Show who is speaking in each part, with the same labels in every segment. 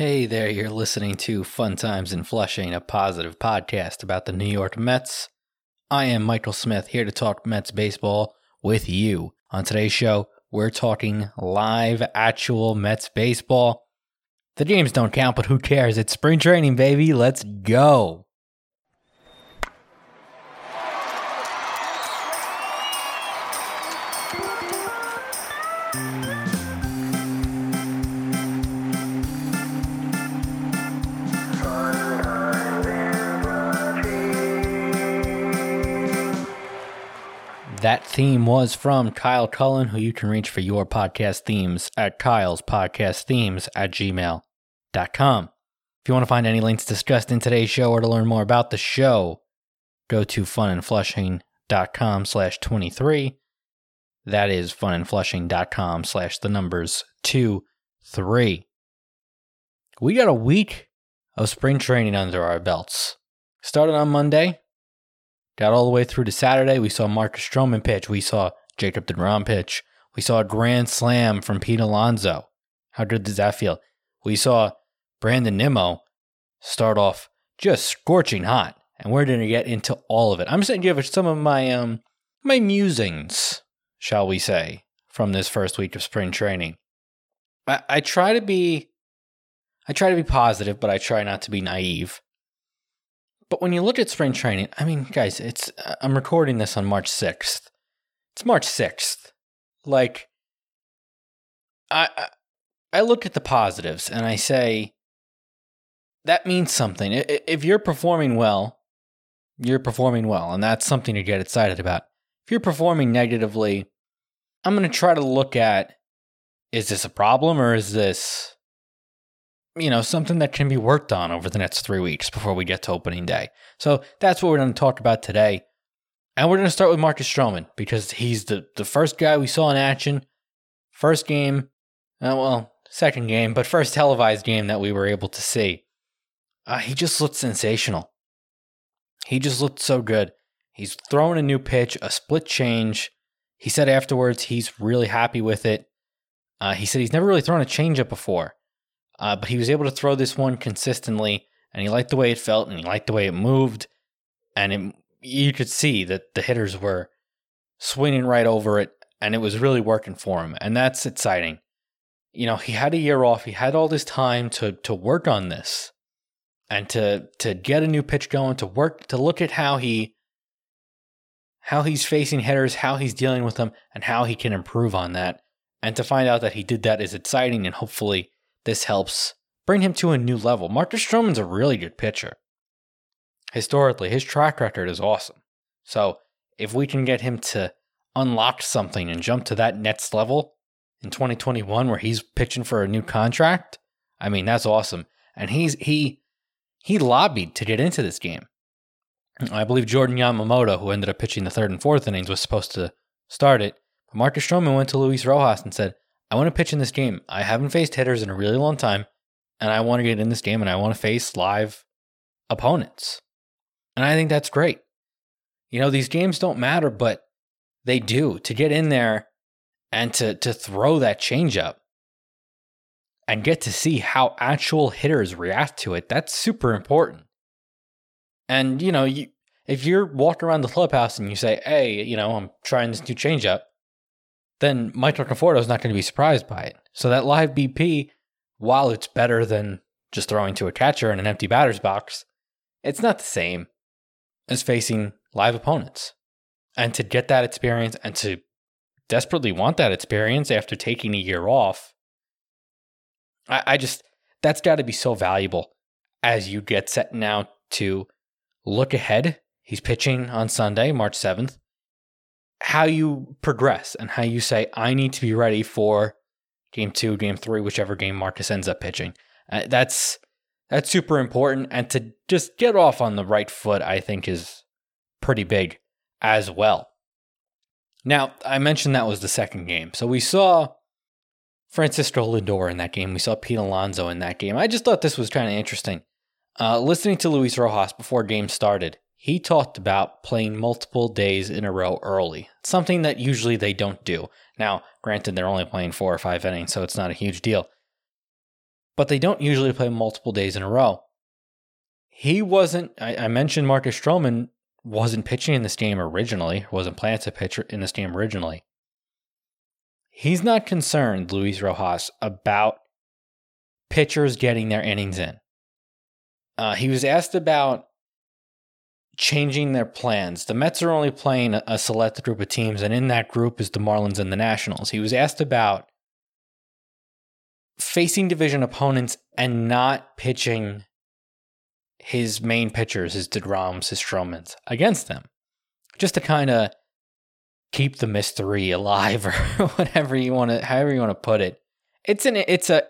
Speaker 1: Hey there, you're listening to Fun Times in Flushing, a positive podcast about the New York Mets. I am Michael Smith, here to talk Mets baseball with you. On today's show, we're talking live, actual Mets baseball. The games don't count, but who cares? It's spring training, baby. Let's go. That theme was from Kyle Cullen, who you can reach for your podcast themes at Kyle's Podcast Themes at gmail.com. If you want to find any links discussed in today's show or to learn more about the show, go to funandflushing.com slash 23. That is funandflushing.com slash the numbers 2, 3. We got a week of spring training under our belts. Started on Monday, Got all the way through to Saturday. We saw Marcus Stroman pitch. We saw Jacob DeGrom pitch. We saw a grand slam from Pete Alonso. How good does that feel? We saw Brandon Nimmo start off just scorching hot, and we're going to get into all of it. I'm just going to give some of my um my musings, shall we say, from this first week of spring training. I, I try to be I try to be positive, but I try not to be naive. But when you look at spring training, I mean, guys, it's uh, I'm recording this on March 6th. It's March 6th. Like I I look at the positives and I say that means something. If you're performing well, you're performing well, and that's something to get excited about. If you're performing negatively, I'm going to try to look at is this a problem or is this you know, something that can be worked on over the next three weeks before we get to opening day. So that's what we're going to talk about today. And we're going to start with Marcus Stroman because he's the, the first guy we saw in action, first game, uh, well, second game, but first televised game that we were able to see. Uh, he just looked sensational. He just looked so good. He's throwing a new pitch, a split change. He said afterwards he's really happy with it. Uh, he said he's never really thrown a changeup before. Uh, but he was able to throw this one consistently, and he liked the way it felt, and he liked the way it moved, and it, you could see that the hitters were swinging right over it, and it was really working for him, and that's exciting. You know, he had a year off. He had all this time to to work on this, and to to get a new pitch going, to work to look at how he how he's facing hitters, how he's dealing with them, and how he can improve on that. And to find out that he did that is exciting, and hopefully this helps bring him to a new level. Marcus Stroman's a really good pitcher. Historically, his track record is awesome. So if we can get him to unlock something and jump to that next level in 2021 where he's pitching for a new contract, I mean that's awesome. And he's he he lobbied to get into this game. I believe Jordan Yamamoto, who ended up pitching the third and fourth innings, was supposed to start it. But Marcus Stroman went to Luis Rojas and said, I want to pitch in this game. I haven't faced hitters in a really long time, and I want to get in this game and I want to face live opponents. And I think that's great. You know, these games don't matter, but they do. To get in there and to to throw that changeup and get to see how actual hitters react to it, that's super important. And you know, you if you're walking around the clubhouse and you say, "Hey, you know, I'm trying this new changeup," then Michael Conforto is not going to be surprised by it. So that live BP, while it's better than just throwing to a catcher in an empty batter's box, it's not the same as facing live opponents. And to get that experience and to desperately want that experience after taking a year off, I, I just, that's got to be so valuable as you get set now to look ahead. He's pitching on Sunday, March 7th how you progress and how you say, I need to be ready for game two, game three, whichever game Marcus ends up pitching. Uh, that's that's super important. And to just get off on the right foot, I think is pretty big as well. Now, I mentioned that was the second game. So we saw Francisco Lindor in that game. We saw Pete Alonso in that game. I just thought this was kind of interesting. Uh, listening to Luis Rojas before game started, he talked about playing multiple days in a row early, something that usually they don't do. Now, granted, they're only playing four or five innings, so it's not a huge deal. but they don't usually play multiple days in a row. He wasn't, I, I mentioned Marcus Stroman wasn't pitching in this game originally, wasn't planned to pitch in this game originally. He's not concerned, Luis Rojas, about pitchers getting their innings in. Uh, he was asked about changing their plans. The Mets are only playing a select group of teams, and in that group is the Marlins and the Nationals. He was asked about facing division opponents and not pitching his main pitchers, his DeGroms, his Stromans, against them, just to kind of keep the mystery alive or whatever you want to, however you want to put it. It's an, it's a,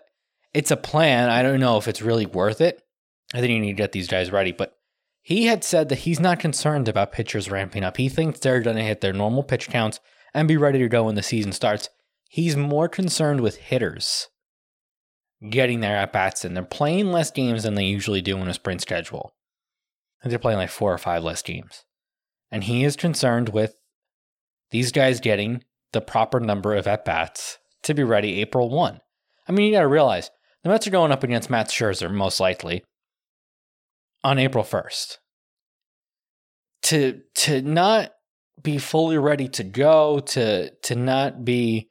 Speaker 1: it's a plan. I don't know if it's really worth it. I think you need to get these guys ready, but he had said that he's not concerned about pitchers ramping up. He thinks they're going to hit their normal pitch counts and be ready to go when the season starts. He's more concerned with hitters getting their at bats in. They're playing less games than they usually do in a sprint schedule. they're playing like four or five less games. And he is concerned with these guys getting the proper number of at bats to be ready April 1. I mean, you got to realize the Mets are going up against Max Scherzer, most likely, on April 1st. To, to not be fully ready to go, to, to not be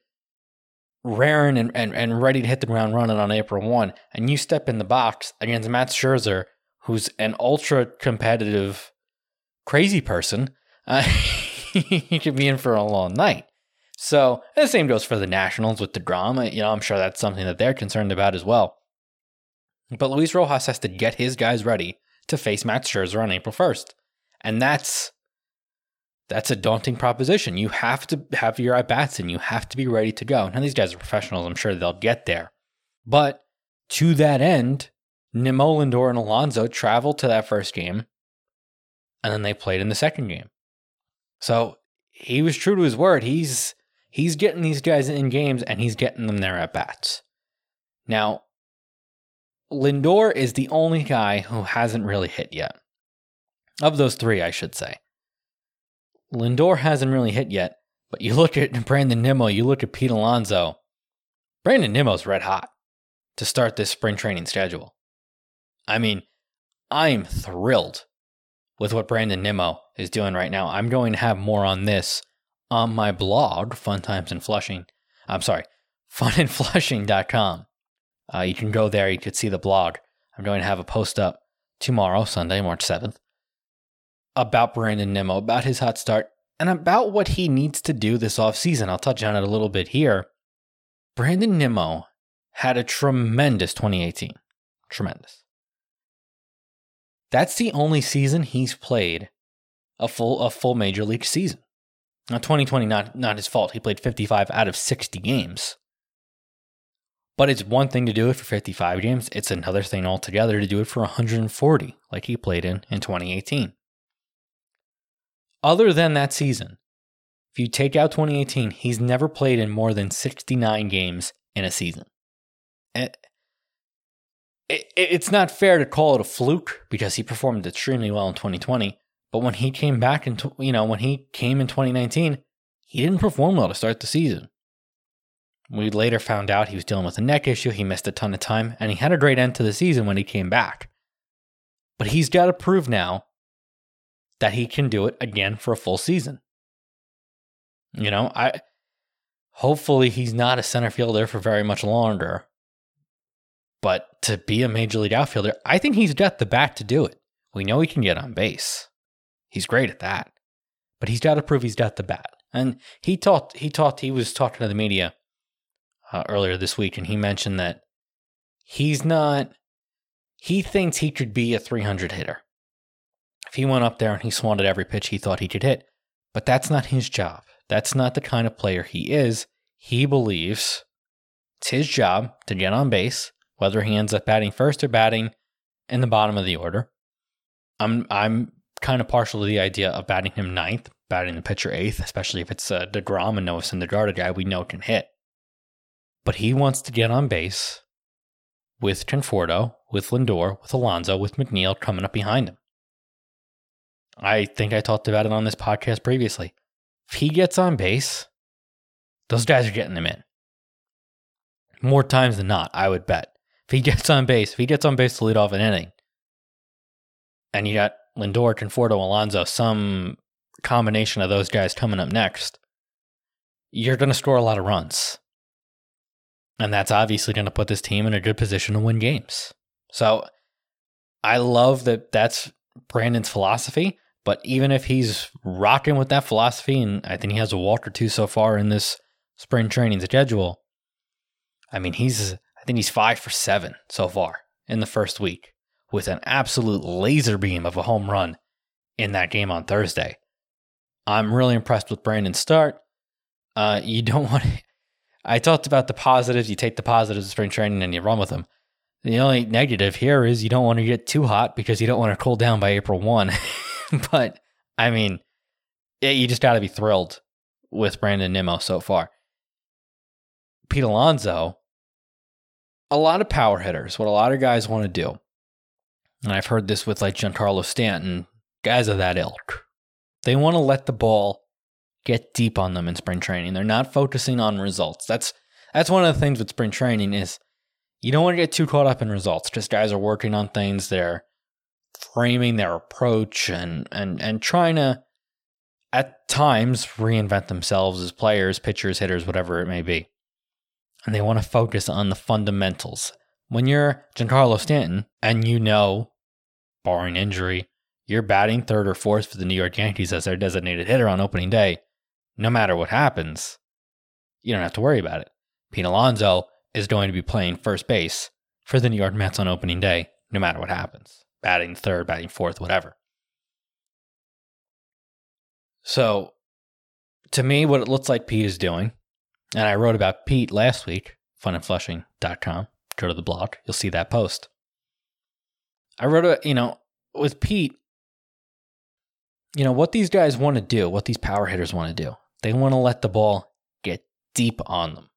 Speaker 1: raring and, and, and ready to hit the ground running on April 1, and you step in the box against Max Scherzer, who's an ultra competitive, crazy person, uh, he could be in for a long night. So the same goes for the Nationals with the drama. You know, I'm sure that's something that they're concerned about as well. But Luis Rojas has to get his guys ready to face Max Scherzer on April 1st. And that's that's a daunting proposition. You have to have your at bats and you have to be ready to go. Now, these guys are professionals. I'm sure they'll get there. But to that end, Nimmo, Lindor, and Alonso traveled to that first game, and then they played in the second game. So he was true to his word. He's he's getting these guys in games and he's getting them their at bats. Now, Lindor is the only guy who hasn't really hit yet. Of those three, I should say. Lindor hasn't really hit yet, but you look at Brandon Nimmo, you look at Pete Alonso. Brandon Nimmo's red hot to start this spring training schedule. I mean, I'm thrilled with what Brandon Nimmo is doing right now. I'm going to have more on this on my blog, Fun Times in Flushing. I'm sorry, funandflushing.com. Uh, you can go there, you could see the blog. I'm going to have a post up tomorrow, Sunday, March 7th, about Brandon Nimmo, about his hot start, and about what he needs to do this offseason. I'll touch on it a little bit here. Brandon Nimmo had a tremendous 2018. Tremendous. That's the only season he's played a full a full major league season. Now 2020 not not his fault. He played 55 out of 60 games. But it's one thing to do it for 55 games, it's another thing altogether to do it for 140 like he played in in 2018 other than that season, if you take out 2018, he's never played in more than 69 games in a season. Eh, it, it, it's not fair to call it a fluke because he performed extremely well in 2020. But when he came back in, you know, when he came in 2019, he didn't perform well to start the season. We later found out he was dealing with a neck issue. He missed a ton of time, and he had a great end to the season when he came back. But he's got to prove now that he can do it again for a full season. You know, I hopefully he's not a center fielder for very much longer. But to be a major league outfielder, I think he's got the bat to do it. We know he can get on base. He's great at that. But he's got to prove he's got the bat. And he talked he talked he was talking to the media uh, earlier this week and he mentioned that he's not he thinks he could be a 300 hitter if he went up there and he swatted every pitch he thought he could hit. But that's not his job. That's not the kind of player he is. He believes it's his job to get on base, whether he ends up batting first or batting in the bottom of the order. I'm I'm kind of partial to the idea of batting him ninth, batting the pitcher eighth, especially if it's uh, DeGrom and Noah Syndergaard, a guy we know can hit. But he wants to get on base with Conforto, with Lindor, with Alonso, with McNeil coming up behind him. I think I talked about it on this podcast previously. If he gets on base, those guys are getting him in. More times than not, I would bet. If he gets on base, if he gets on base to lead off an inning, and you got Lindor, Conforto, Alonso, some combination of those guys coming up next, you're going to score a lot of runs. And that's obviously going to put this team in a good position to win games. So I love that that's Brandon's philosophy. But even if he's rocking with that philosophy, and I think he has a walk or two so far in this spring training schedule, I mean, he's I think he's five for seven so far in the first week with an absolute laser beam of a home run in that game on Thursday. I'm really impressed with Brandon's start. Uh, you don't want. To, I talked about the positives. You take the positives of spring training and you run with them. The only negative here is you don't want to get too hot because you don't want to cool down by April 1. but I mean, it, you just got to be thrilled with Brandon Nimmo so far. Pete Alonso, a lot of power hitters, what a lot of guys want to do. And I've heard this with like Giancarlo Stanton, guys of that ilk. They want to let the ball get deep on them in spring training. They're not focusing on results. That's that's one of the things with spring training is you don't want to get too caught up in results. Just guys are working on things. They're framing their approach and and and trying to at times reinvent themselves as players, pitchers, hitters, whatever it may be. And they want to focus on the fundamentals. When you're Giancarlo Stanton and you know, barring injury, you're batting third or fourth for the New York Yankees as their designated hitter on opening day, no matter what happens, you don't have to worry about it. Pete Alonso is going to be playing first base for the New York Mets on opening day, no matter what happens batting third, batting fourth, whatever. So, to me, what it looks like Pete is doing, and I wrote about Pete last week, funandflushing.com. Go to the blog, you'll see that post. I wrote a, you know, with Pete, you know, what these guys want to do, what these power hitters want to do, they want to let the ball get deep on them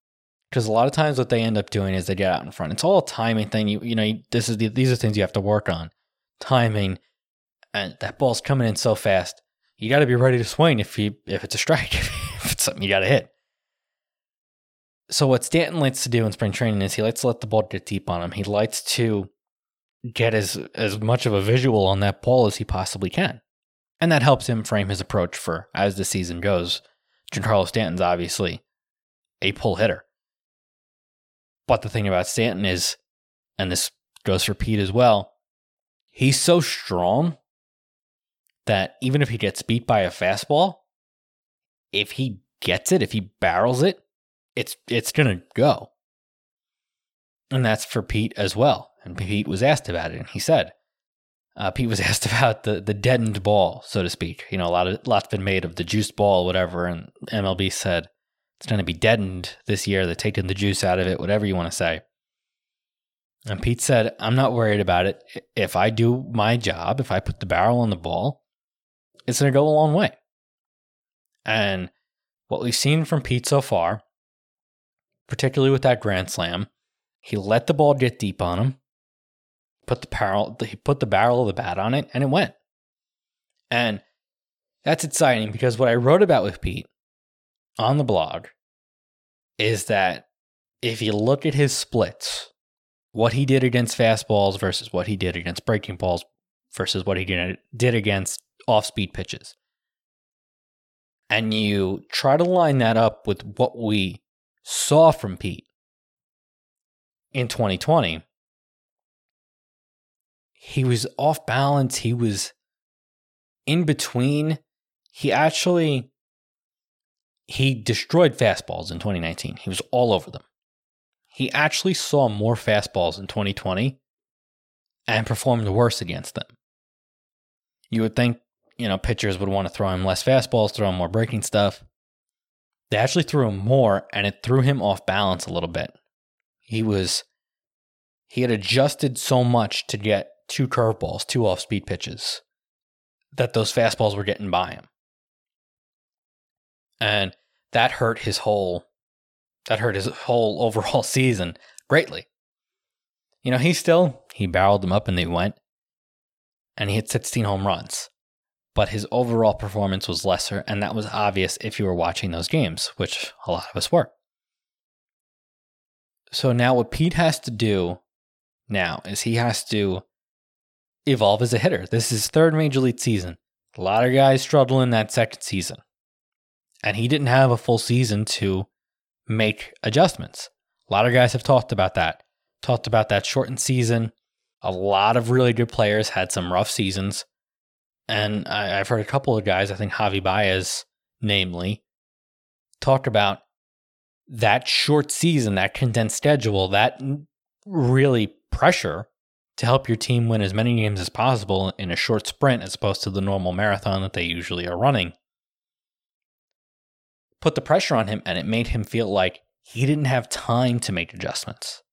Speaker 1: because a lot of times what they end up doing is they get out in front. It's all a timing thing. You you know this is the, these are things you have to work on timing, and that ball's coming in so fast. You got to be ready to swing if you if it's a strike, if it's something you got to hit. So what Stanton likes to do in spring training is he likes to let the ball get deep on him. He likes to get as as much of a visual on that ball as he possibly can, and that helps him frame his approach for as the season goes. Giancarlo Stanton's obviously a pull hitter, but the thing about Stanton is, and this goes for Pete as well, he's so strong that even if he gets beat by a fastball, if he gets it, if he barrels it, it's it's gonna go. And that's for Pete as well. And Pete was asked about it, and he said, uh, Pete was asked about the the deadened ball, so to speak. You know, a lot of lots been made of the juiced ball, whatever. And MLB said it's going to be deadened this year. They're taking the juice out of it, whatever you want to say. And Pete said, I'm not worried about it. If I do my job, if I put the barrel on the ball, it's going to go a long way. And what we've seen from Pete so far, particularly with that grand slam, he let the ball get deep on him, put the barrel, he put the barrel of the bat on it, and it went. And that's exciting because what I wrote about with Pete on the blog is that if you look at his splits what he did against fastballs versus what he did against breaking balls versus what he did against off speed pitches. And you try to line that up with what we saw from Pete in 2020. He was off balance. He was in between. He actually he destroyed fastballs in 2019. He was all over them he actually saw more fastballs in 2020 and performed worse against them. You would think, you know, pitchers would want to throw him less fastballs, throw him more breaking stuff. They actually threw him more and it threw him off balance a little bit. He was he had adjusted so much to get two curveballs, two off speed pitches that those fastballs were getting by him. And that hurt his whole that hurt his whole overall season greatly. You know, he still he barreled them up and they went, and he hit 16 home runs. But his overall performance was lesser, and that was obvious if you were watching those games, which a lot of us were. So now what Pete has to do now is he has to evolve as a hitter. This is his third major league season. A lot of guys struggle in that second season. And he didn't have a full season to make adjustments. A lot of guys have talked about that. Talked about that shortened season. A lot of really good players had some rough seasons. And I, have heard a couple of guys, I think Javi Baez, namely, talk about that short season, that condensed schedule, that really pressure to help your team win as many games as possible in a short sprint as opposed to the normal marathon that they usually are running. Put the pressure on him, and it made him feel like he didn't have time to make adjustments.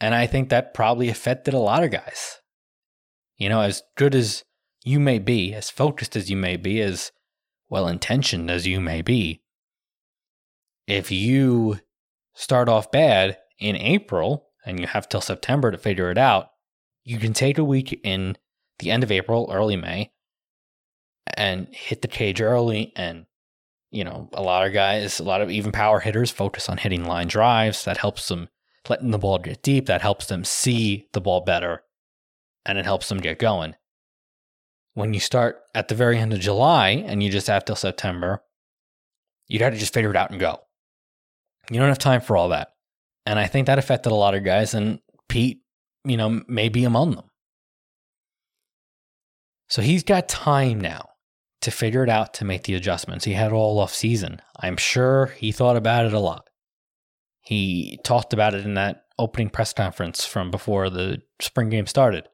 Speaker 1: And I think that probably affected a lot of guys. You know, as good as you may be, as focused as you may be, as well intentioned as you may be, if you start off bad in April and you have till September to figure it out, you can take a week in the end of April, early May, and hit the cage early. And, you know, a lot of guys, a lot of even power hitters focus on hitting line drives. That helps them letting the ball get deep. That helps them see the ball better and it helps them get going. When you start at the very end of July and you just have till September, you'd have to just figure it out and go. You don't have time for all that. And I think that affected a lot of guys. And Pete you know, maybe among them. So he's got time now to figure it out to make the adjustments. He had all off season. I'm sure he thought about it a lot. He talked about it in that opening press conference from before the spring game started.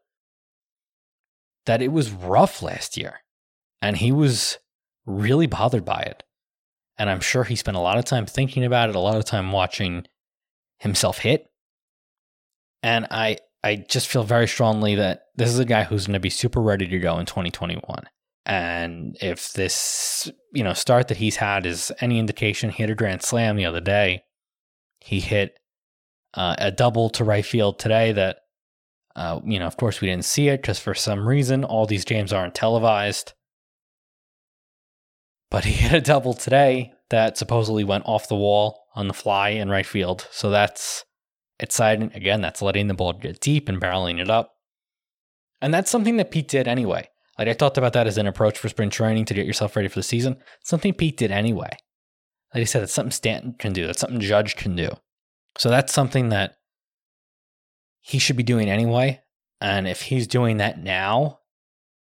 Speaker 1: That it was rough last year. And he was really bothered by it. And I'm sure he spent a lot of time thinking about it, a lot of time watching himself hit. And I I just feel very strongly that this is a guy who's going to be super ready to go in 2021. And if this, you know, start that he's had is any indication, he hit a grand slam the other day. He hit uh, a double to right field today that, uh, you know, of course we didn't see it because for some reason all these games aren't televised. But he hit a double today that supposedly went off the wall on the fly in right field. So that's exciting. Again, that's letting the ball get deep and barreling it up. And that's something that Pete did anyway. Like I talked about that as an approach for spring training to get yourself ready for the season. Something Pete did anyway. Like I said, it's something Stanton can do. That's something Judge can do. So that's something that he should be doing anyway. And if he's doing that now,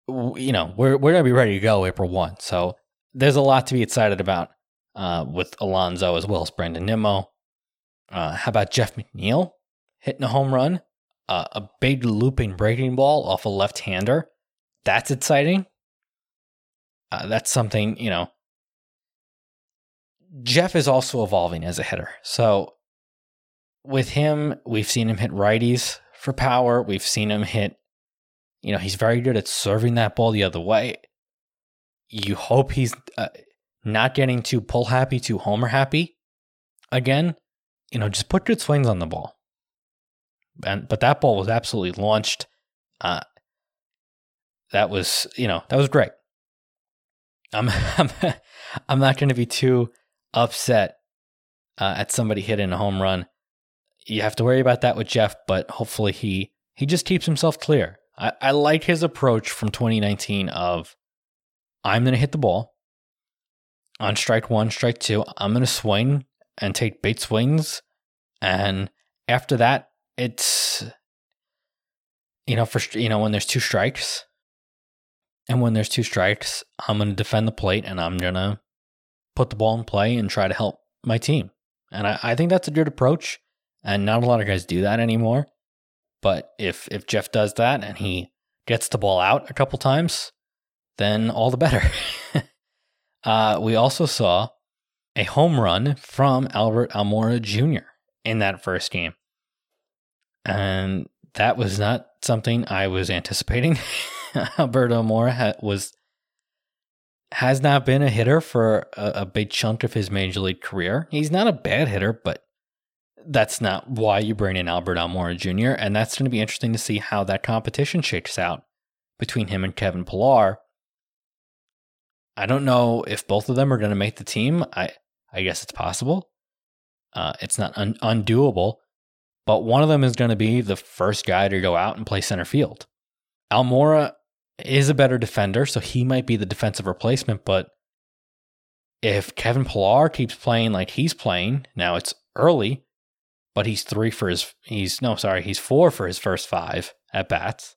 Speaker 1: you know, we're we're gonna be ready to go April one. So there's a lot to be excited about uh, with Alonso as well as Brandon Nimmo. Uh, how about Jeff McNeil hitting a home run? Uh, a big looping breaking ball off a left hander. That's exciting. Uh, that's something, you know. Jeff is also evolving as a hitter. So with him, we've seen him hit righties for power. We've seen him hit, you know, he's very good at serving that ball the other way. You hope he's uh, not getting too pull happy, too homer happy again you know, just put good swings on the ball. And but that ball was absolutely launched. Uh, that was, you know, that was great. I'm I'm, I'm not going to be too upset uh, at somebody hitting a home run. You have to worry about that with Jeff, but hopefully he he just keeps himself clear. I, I like his approach from 2019 of I'm going to hit the ball on strike one, strike two. I'm going to swing and take bait swings. And after that, it's, you know, for, you know, when there's two strikes and when there's two strikes, I'm to defend the plate and I'm to put the ball in play and try to help my team. And I, I think that's a good approach. And not a lot of guys do that anymore. But if if Jeff does that and he gets the ball out a couple times, then all the better. uh, we also saw a home run from Albert Almora Jr. in that first game. And that was not something I was anticipating. Albert Almora ha- was has not been a hitter for a, a big chunk of his major league career. He's not a bad hitter, but that's not why you bring in Albert Almora Jr. And that's going to be interesting to see how that competition shakes out between him and Kevin Pillar. I don't know if both of them are going to make the team. I I guess it's possible. Uh, it's not un- undoable, but one of them is going to be the first guy to go out and play center field. Almora is a better defender, so he might be the defensive replacement, but if Kevin Pillar keeps playing like he's playing, now it's early, but he's three for his he's no sorry, he's four for his first five at bats.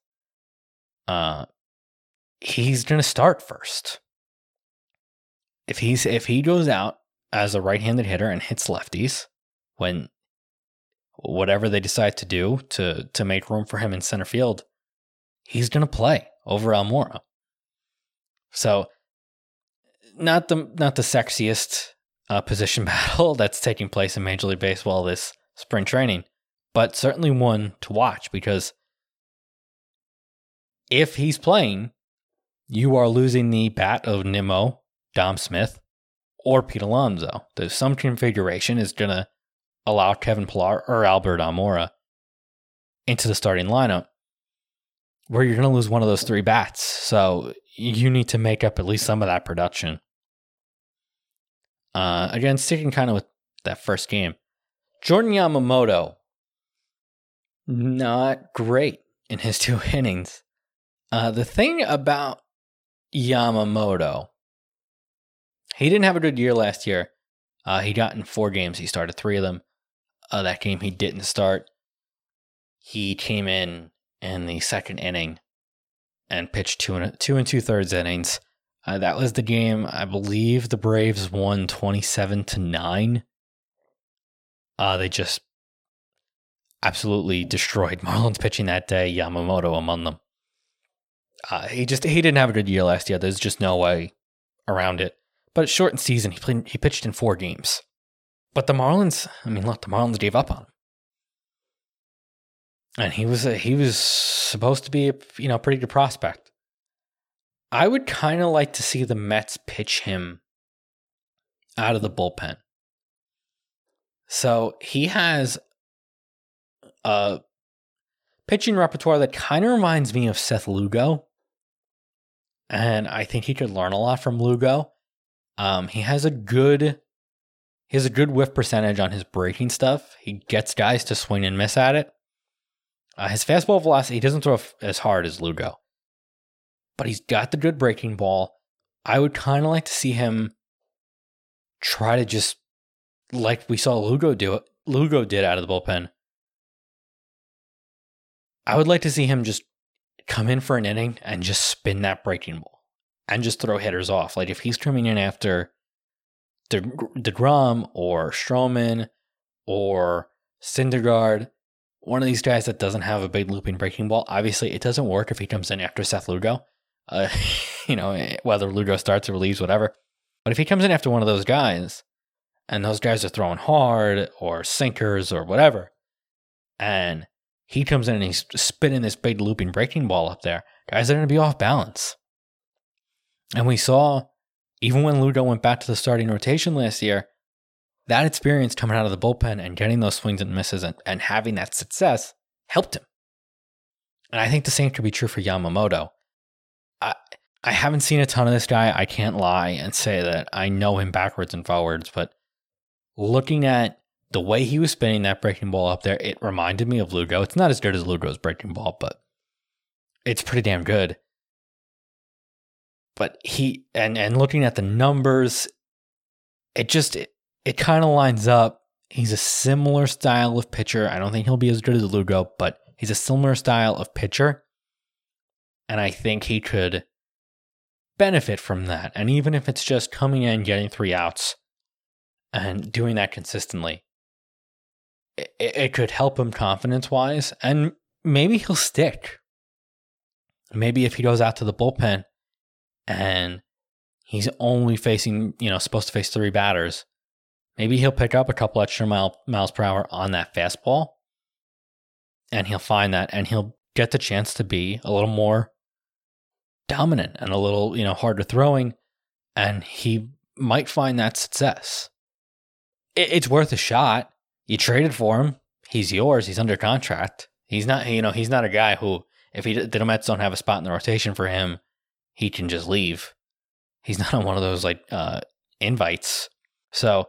Speaker 1: Uh he's gonna start first. If he's if he goes out as a right-handed hitter and hits lefties when whatever they decide to do to to make room for him in center field, he's gonna play over Almora. So not the not the sexiest uh, position battle that's taking place in Major League Baseball this spring training, but certainly one to watch because if he's playing, you are losing the bat of Nimmo, Dom Smith, or Pete Alonso. There's some configuration is going to allow Kevin Pillar or Albert Almora into the starting lineup where you're going to lose one of those three bats. So you need to make up at least some of that production. Uh, again, sticking kind of with that first game, Jordan Yamamoto, not great in his two innings. Uh, the thing about Yamamoto, he didn't have a good year last year. Uh, he got in four games. He started three of them. Uh, that game he didn't start. He came in in the second inning and pitched two and two and two thirds innings. Uh, that was the game. I believe the Braves won twenty-seven to nine. Uh, they just absolutely destroyed Marlins pitching that day. Yamamoto among them. Uh, he just he didn't have a good year last year. There's just no way around it. But it's shortened season. He played. He pitched in four games. But the Marlins. I mean, look, the Marlins gave up on him and he was a, he was supposed to be a you know pretty good prospect. I would kind of like to see the Mets pitch him out of the bullpen. So he has a pitching repertoire that kind of reminds me of Seth Lugo. And I think he could learn a lot from Lugo. Um, he has a good he has a good whiff percentage on his breaking stuff. He gets guys to swing and miss at it. Uh, his fastball velocity, he doesn't throw as hard as Lugo, but he's got the good breaking ball. I would kind of like to see him try to just, like we saw Lugo do it, Lugo did out of the bullpen. I would like to see him just come in for an inning and just spin that breaking ball and just throw hitters off. Like if he's coming in after De- DeGrom or Stroman or Syndergaard one of these guys that doesn't have a big looping breaking ball. Obviously, it doesn't work if he comes in after Seth Lugo. Uh, you know, whether Lugo starts or leaves, whatever. But if he comes in after one of those guys, and those guys are throwing hard or sinkers or whatever, and he comes in and he's spinning this big looping breaking ball up there, guys are going to be off balance. And we saw, even when Lugo went back to the starting rotation last year, that experience coming out of the bullpen and getting those swings and misses and, and having that success helped him. And I think the same could be true for Yamamoto. I I haven't seen a ton of this guy. I can't lie and say that I know him backwards and forwards, but looking at the way he was spinning that breaking ball up there, it reminded me of Lugo. It's not as good as Lugo's breaking ball, but it's pretty damn good. But he and and looking at the numbers, it just it, it kind of lines up. He's a similar style of pitcher. I don't think he'll be as good as Lugo, but he's a similar style of pitcher. And I think he could benefit from that. And even if it's just coming in, getting three outs, and doing that consistently, it, it could help him confidence wise. And maybe he'll stick. Maybe if he goes out to the bullpen and he's only facing, you know, supposed to face three batters, Maybe he'll pick up a couple extra mile, miles per hour on that fastball and he'll find that and he'll get the chance to be a little more dominant and a little, you know, harder throwing and he might find that success. It's worth a shot. You traded for him. He's yours. He's under contract. He's not, you know, he's not a guy who, if he, the Mets don't have a spot in the rotation for him, he can just leave. He's not on one of those like uh, invites. So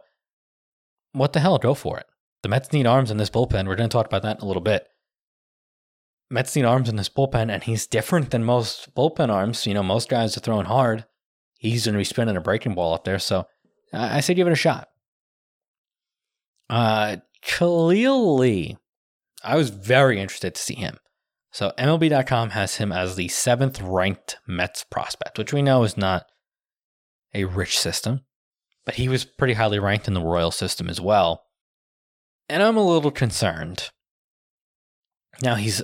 Speaker 1: what the hell? Go for it. the Mets need arms in this bullpen. We're going to talk about that in a little bit. Mets need arms in this bullpen, and he's different than most bullpen arms. You know, most guys are throwing hard. He's going to be spinning a breaking ball up there. So I, I say give it a shot. Uh, Khalil Lee. I was very interested to see him. So MLB.com has him as the seventh ranked Mets prospect, which we know is not a rich system, but he was pretty highly ranked in the Royal system as well. And I'm a little concerned. Now he's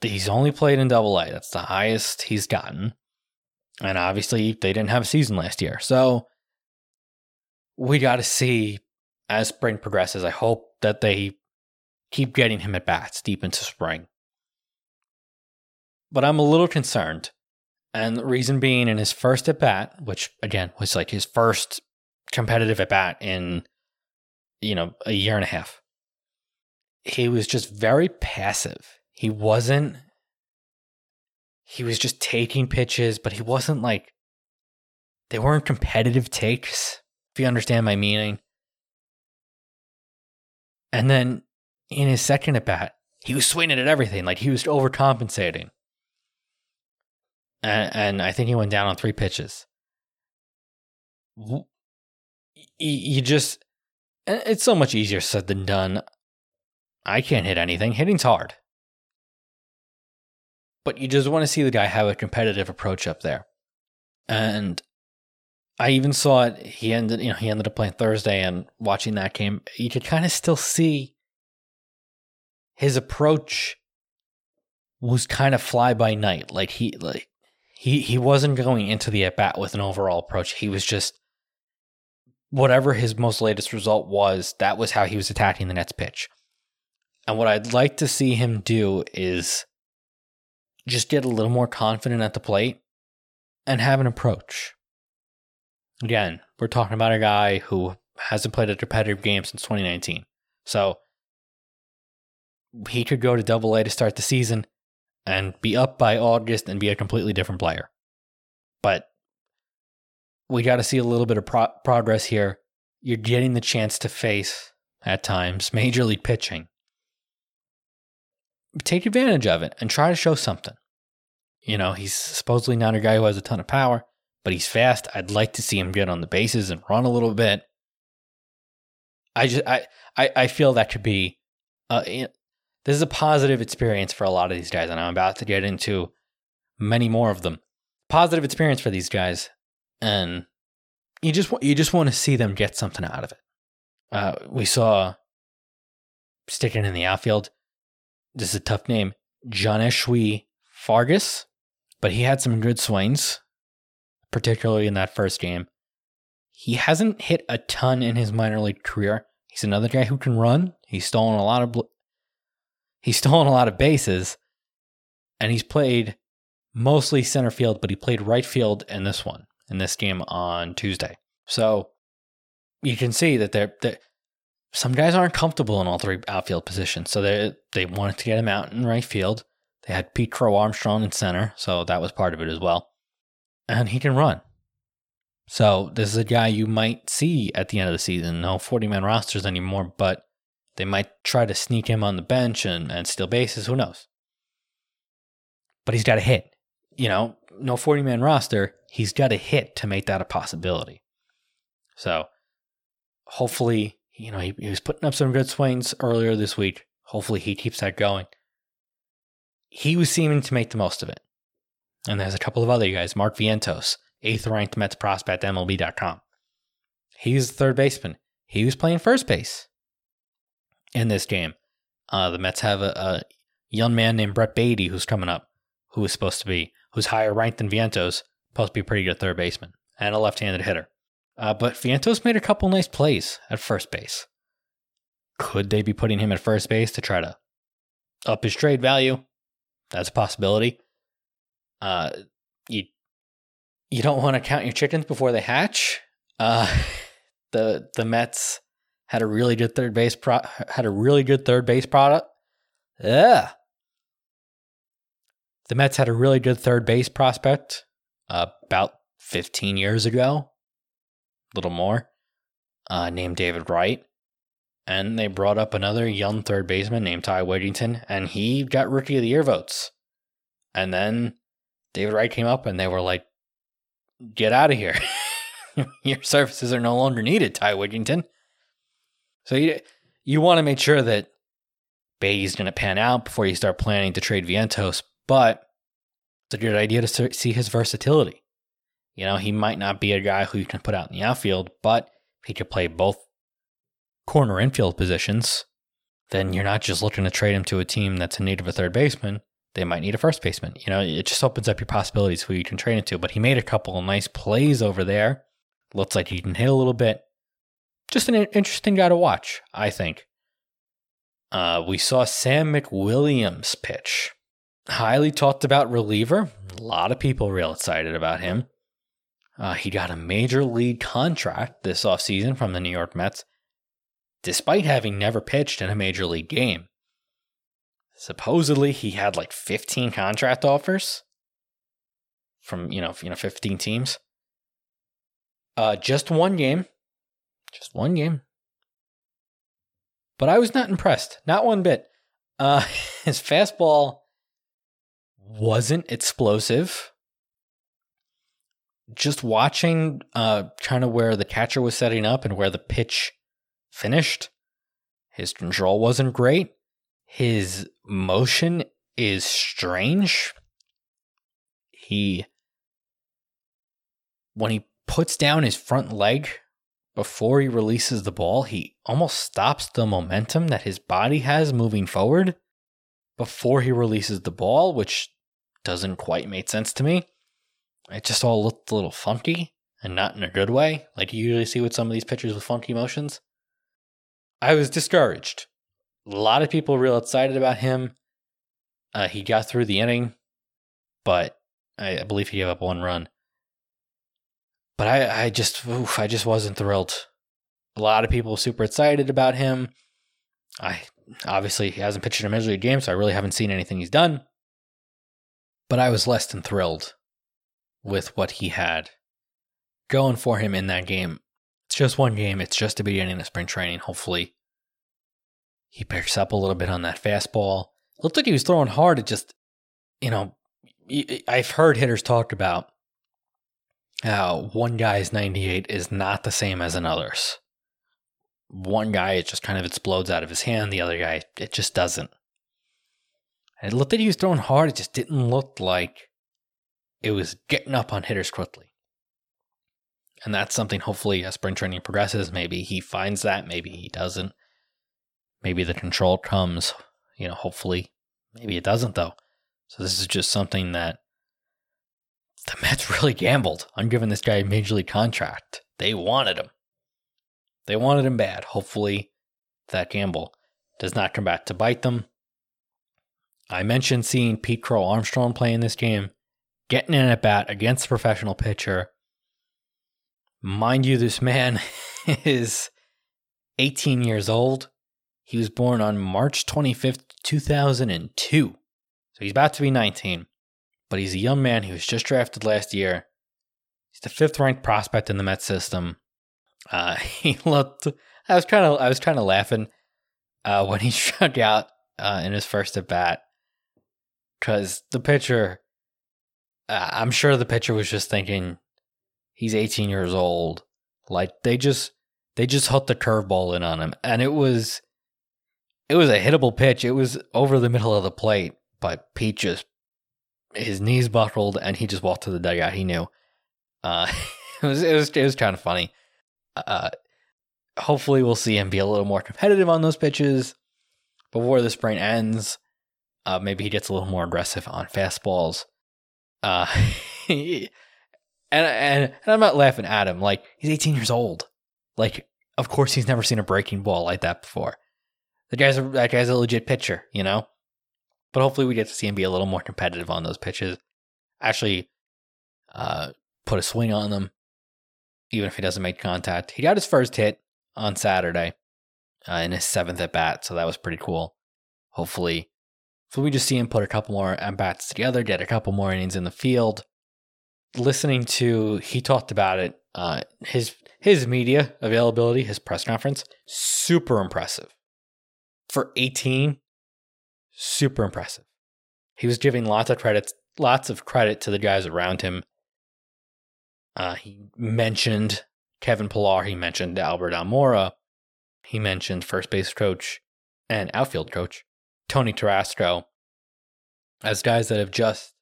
Speaker 1: he's only played in double A. That's the highest he's gotten. And obviously they didn't have a season last year. So we got to see as spring progresses. I hope that they keep getting him at bats deep into spring. But I'm a little concerned. And the reason being in his first at bat, which again was like his first competitive at bat in, you know, a year and a half, he was just very passive. He wasn't, he was just taking pitches, but he wasn't like, they weren't competitive takes, if you understand my meaning. And then in his second at bat, he was swinging at everything. Like he was overcompensating. And, and I think he went down on three pitches. You just, it's so much easier said than done. I can't hit anything. Hitting's hard. But you just want to see the guy have a competitive approach up there. And I even saw it. He ended, you know, he ended up playing Thursday, and watching that game, you could kind of still see his approach was kind of fly by night. Like he, like he, he wasn't going into the at bat with an overall approach. He was just whatever his most latest result was. That was how he was attacking the Nets pitch. And what I'd like to see him do is just get a little more confident at the plate and have an approach. Again, we're talking about a guy who hasn't played a competitive game since 2019. So he could go to double A to start the season and be up by August and be a completely different player. But we got to see a little bit of pro- progress here. You're getting the chance to face, at times, major league pitching. Take advantage of it and try to show something. You know, he's supposedly not a guy who has a ton of power, but he's fast. I'd like to see him get on the bases and run a little bit. I just I I, I feel that could be uh, this is a positive experience for a lot of these guys, and I'm about to get into many more of them. Positive experience for these guys, and you just you just want to see them get something out of it. Uh, we saw sticking in the outfield. This is a tough name, John Johneshwy Fargas, but he had some good swings particularly in that first game. He hasn't hit a ton in his minor league career. He's another guy who can run. He's stolen a lot of he's stolen a lot of bases, and he's played mostly center field, but he played right field in this one in this game on Tuesday. So you can see that they're, they're some guys aren't comfortable in all three outfield positions, so they they wanted to get him out in right field. They had Pete Crow Armstrong in center, so that was part of it as well and he can run. So this is a guy you might see at the end of the season. No 40 man rosters anymore, but they might try to sneak him on the bench and, and steal bases. Who knows? But he's got to hit. You know, no 40 man roster. He's got to hit to make that a possibility. So hopefully, you know, he, he was putting up some good swings earlier this week. Hopefully, he keeps that going. He was seeming to make the most of it. And there's a couple of other guys. Mark Vientos, eighth ranked Mets prospect, MLB.com. He's the third baseman. He was playing first base in this game. Uh, the Mets have a, a, young man named Brett Baty who's coming up, who is supposed to be, who's higher ranked than Vientos, supposed to be a pretty good third baseman and a left handed hitter. Uh, but Vientos made a couple nice plays at first base. Could they be putting him at first base to try to up his trade value? That's a possibility. Uh, you you don't want to count your chickens before they hatch. Uh, the the Mets had a really good third base pro- had a really good third base product. Yeah. The Mets had a really good third base prospect uh, about 15 years ago, a little more, uh, named David Wright. and they brought up another young third baseman named Ty Wigginton, and he got Rookie of the Year votes. And then David Wright came up, and they were like, "Get out of here! Your services are no longer needed, Ty Wigginton." So you you want to make sure that Baty's going to pan out before you start planning to trade Vientos, but it's a good idea to see his versatility. You know, he might not be a guy who you can put out in the outfield, but if he could play both corner infield positions, then you're not just looking to trade him to a team that's in need of a third baseman. They might need a first baseman. You know, it just opens up your possibilities who you can trade him to. But he made a couple of nice plays over there. Looks like he can hit a little bit. Just an interesting guy to watch, I think. Uh, we saw Sam McWilliams pitch. Highly talked about reliever. A lot of people real excited about him. Uh, he got a major league contract this offseason from the New York Mets, despite having never pitched in a major league game. Supposedly, he had like 15 contract offers from you know you know 15 teams. Uh, just one game, just one game. But I was not impressed, not one bit. Uh, his fastball wasn't explosive just watching uh kind of where the catcher was setting up and where the pitch finished, his control wasn't great. His motion is strange. He when he puts down his front leg before he releases the ball, he almost stops the momentum that his body has moving forward before he releases the ball, which doesn't quite make sense to me it just all looked a little funky and not in a good way, like you usually see with some of these pitchers with funky motions. I was discouraged. A lot of people real excited about him. Uh, he got through the inning, but I, I, believe he gave up one run. But I, I just, oof, I just wasn't thrilled. A lot of people super excited about him. I obviously he hasn't pitched in a major league game, so I really haven't seen anything he's done. But I was less than thrilled with what he had going for him in that game. It's just one game. It's just the beginning of spring training. Hopefully, he picks up a little bit on that fastball. Looked like he was throwing hard. It just, you know, I've heard hitters talk about how one guy's 98 is not the same as another's. One guy, it just kind of explodes out of his hand. The other guy, it just doesn't. it looked like he was throwing hard. It just didn't look like it was getting up on hitters quickly. And that's something hopefully as spring training progresses, maybe he finds that, maybe he doesn't. Maybe the control comes, you know, hopefully. Maybe it doesn't though. So this is just something that the Mets really gambled on giving this guy a major league contract. They wanted him. They wanted him bad. Hopefully that gamble does not come back to bite them. I mentioned seeing Pete Crow Armstrong play in this game getting in at bat against a professional pitcher. Mind you, this man is 18 years old. He was born on March 25th, 2002. So he's about to be 19, but he's a young man. He was just drafted last year. He's the fifth ranked prospect in the Met system. Uh, he looked. I was kind of. I was kind of laughing uh, when he struck out uh, in his first at bat because the pitcher I'm sure the pitcher was just thinking he's 18 years old. Like they just they just hooked the curveball in on him, and it was it was a hittable pitch. It was over the middle of the plate, but Pete just his knees buckled and he just walked to the dugout. He knew. Uh, it was it was it was kind of funny. Uh, hopefully, we'll see him be a little more competitive on those pitches before the spring ends. Uh, maybe he gets a little more aggressive on fastballs. Uh, and, and and I'm not laughing at him. Like he's 18 years old. Like of course he's never seen a breaking ball like that before. The guy's a, that guy's a legit pitcher, you know. But hopefully we get to see him be a little more competitive on those pitches. Actually, uh, put a swing on them, even if he doesn't make contact. He got his first hit on Saturday uh, in his seventh at bat, so that was pretty cool. Hopefully, so we just see him put a couple more at bats together, get a couple more innings in the field. Listening to he talked about it. Uh, his his media availability, his press conference, super impressive. For 18, super impressive. He was giving lots of credits, lots of credit to the guys around him. Uh, he mentioned Kevin Pillar, he mentioned Albert Almora, he mentioned first base coach and outfield coach Tony Tarasco as guys that have just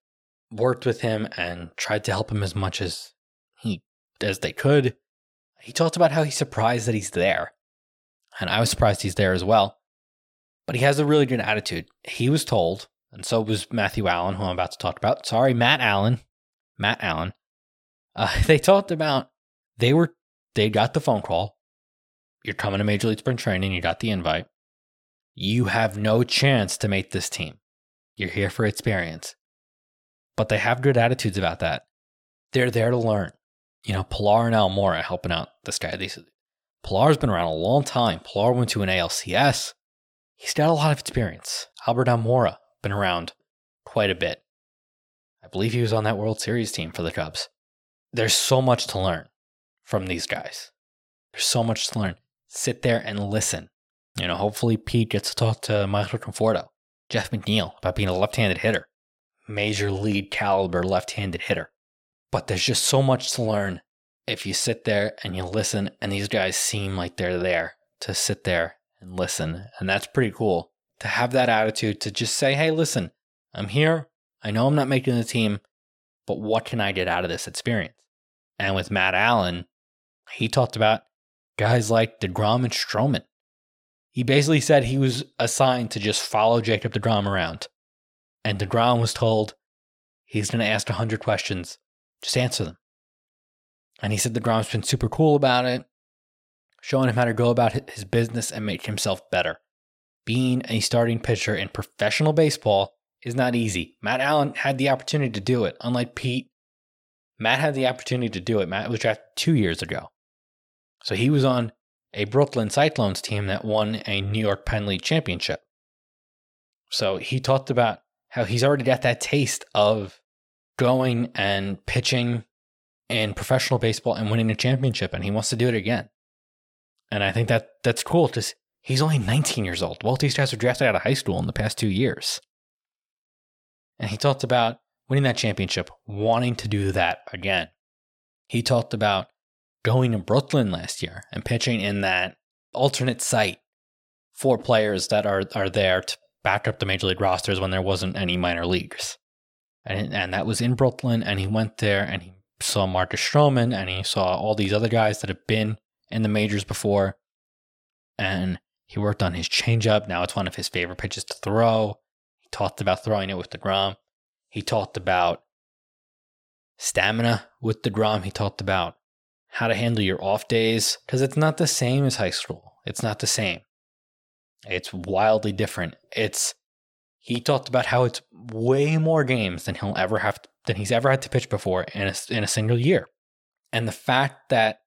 Speaker 1: worked with him and tried to help him as much as he as they could. He talked about how he's surprised that he's there. And I was surprised he's there as well. But he has a really good attitude. He was told, and so was Matthew Allen, who I'm about to talk about. Sorry, Matt Allen. Matt Allen. Uh, they talked about they were they got the phone call. You're coming to Major League Spring Training. You got the invite. You have no chance to make this team. You're here for experience. But they have good attitudes about that. They're there to learn. You know, Pillar and Almora helping out this guy. These Pillar's been around a long time. Pillar went to an ALCS. He's got a lot of experience. Albert Almora been around quite a bit. I believe he was on that World Series team for the Cubs. There's so much to learn from these guys. There's so much to learn. Sit there and listen. You know, hopefully Pete gets to talk to Michael Conforto, Jeff McNeil about being a left-handed hitter, major league caliber left-handed hitter. But there's just so much to learn if you sit there and you listen, and these guys seem like they're there to sit there and listen. And that's pretty cool to have that attitude to just say, hey, listen, I'm here. I know I'm not making the team, but what can I get out of this experience? And with Matt Allen, he talked about guys like DeGrom and Stroman. He basically said he was assigned to just follow Jacob DeGrom around. And DeGrom was told he's going to ask 100 questions. Just answer them. And he said DeGrom's been super cool about it, showing him how to go about his business and make himself better. Being a starting pitcher in professional baseball is not easy. Matt Allen had the opportunity to do it, unlike Pete. Matt had the opportunity to do it. Matt was drafted two years ago. So he was on a Brooklyn Cyclones team that won a New York Penn League championship. So he talked about how he's already got that taste of going and pitching in professional baseball and winning a championship, and he wants to do it again. And I think that that's cool because he's only 19 years old. Both these guys were drafted out of high school in the past two years. And he talked about winning that championship, wanting to do that again. He talked about going to Brooklyn last year and pitching in that alternate site for players that are, are there to back up the major league rosters when there wasn't any minor leaguers and and that was in Brooklyn. And he went there and he saw Marcus Stroman and he saw all these other guys that have been in the majors before. And he worked on his changeup. Now it's one of his favorite pitches to throw. He talked about throwing it with the DeGrom. He talked about stamina with the DeGrom. He talked about how to handle your off days because it's not the same as high school. It's not the same. It's wildly different. It's he talked about how it's way more games than he'll ever have to, than he's ever had to pitch before in a, in a single year. And the fact that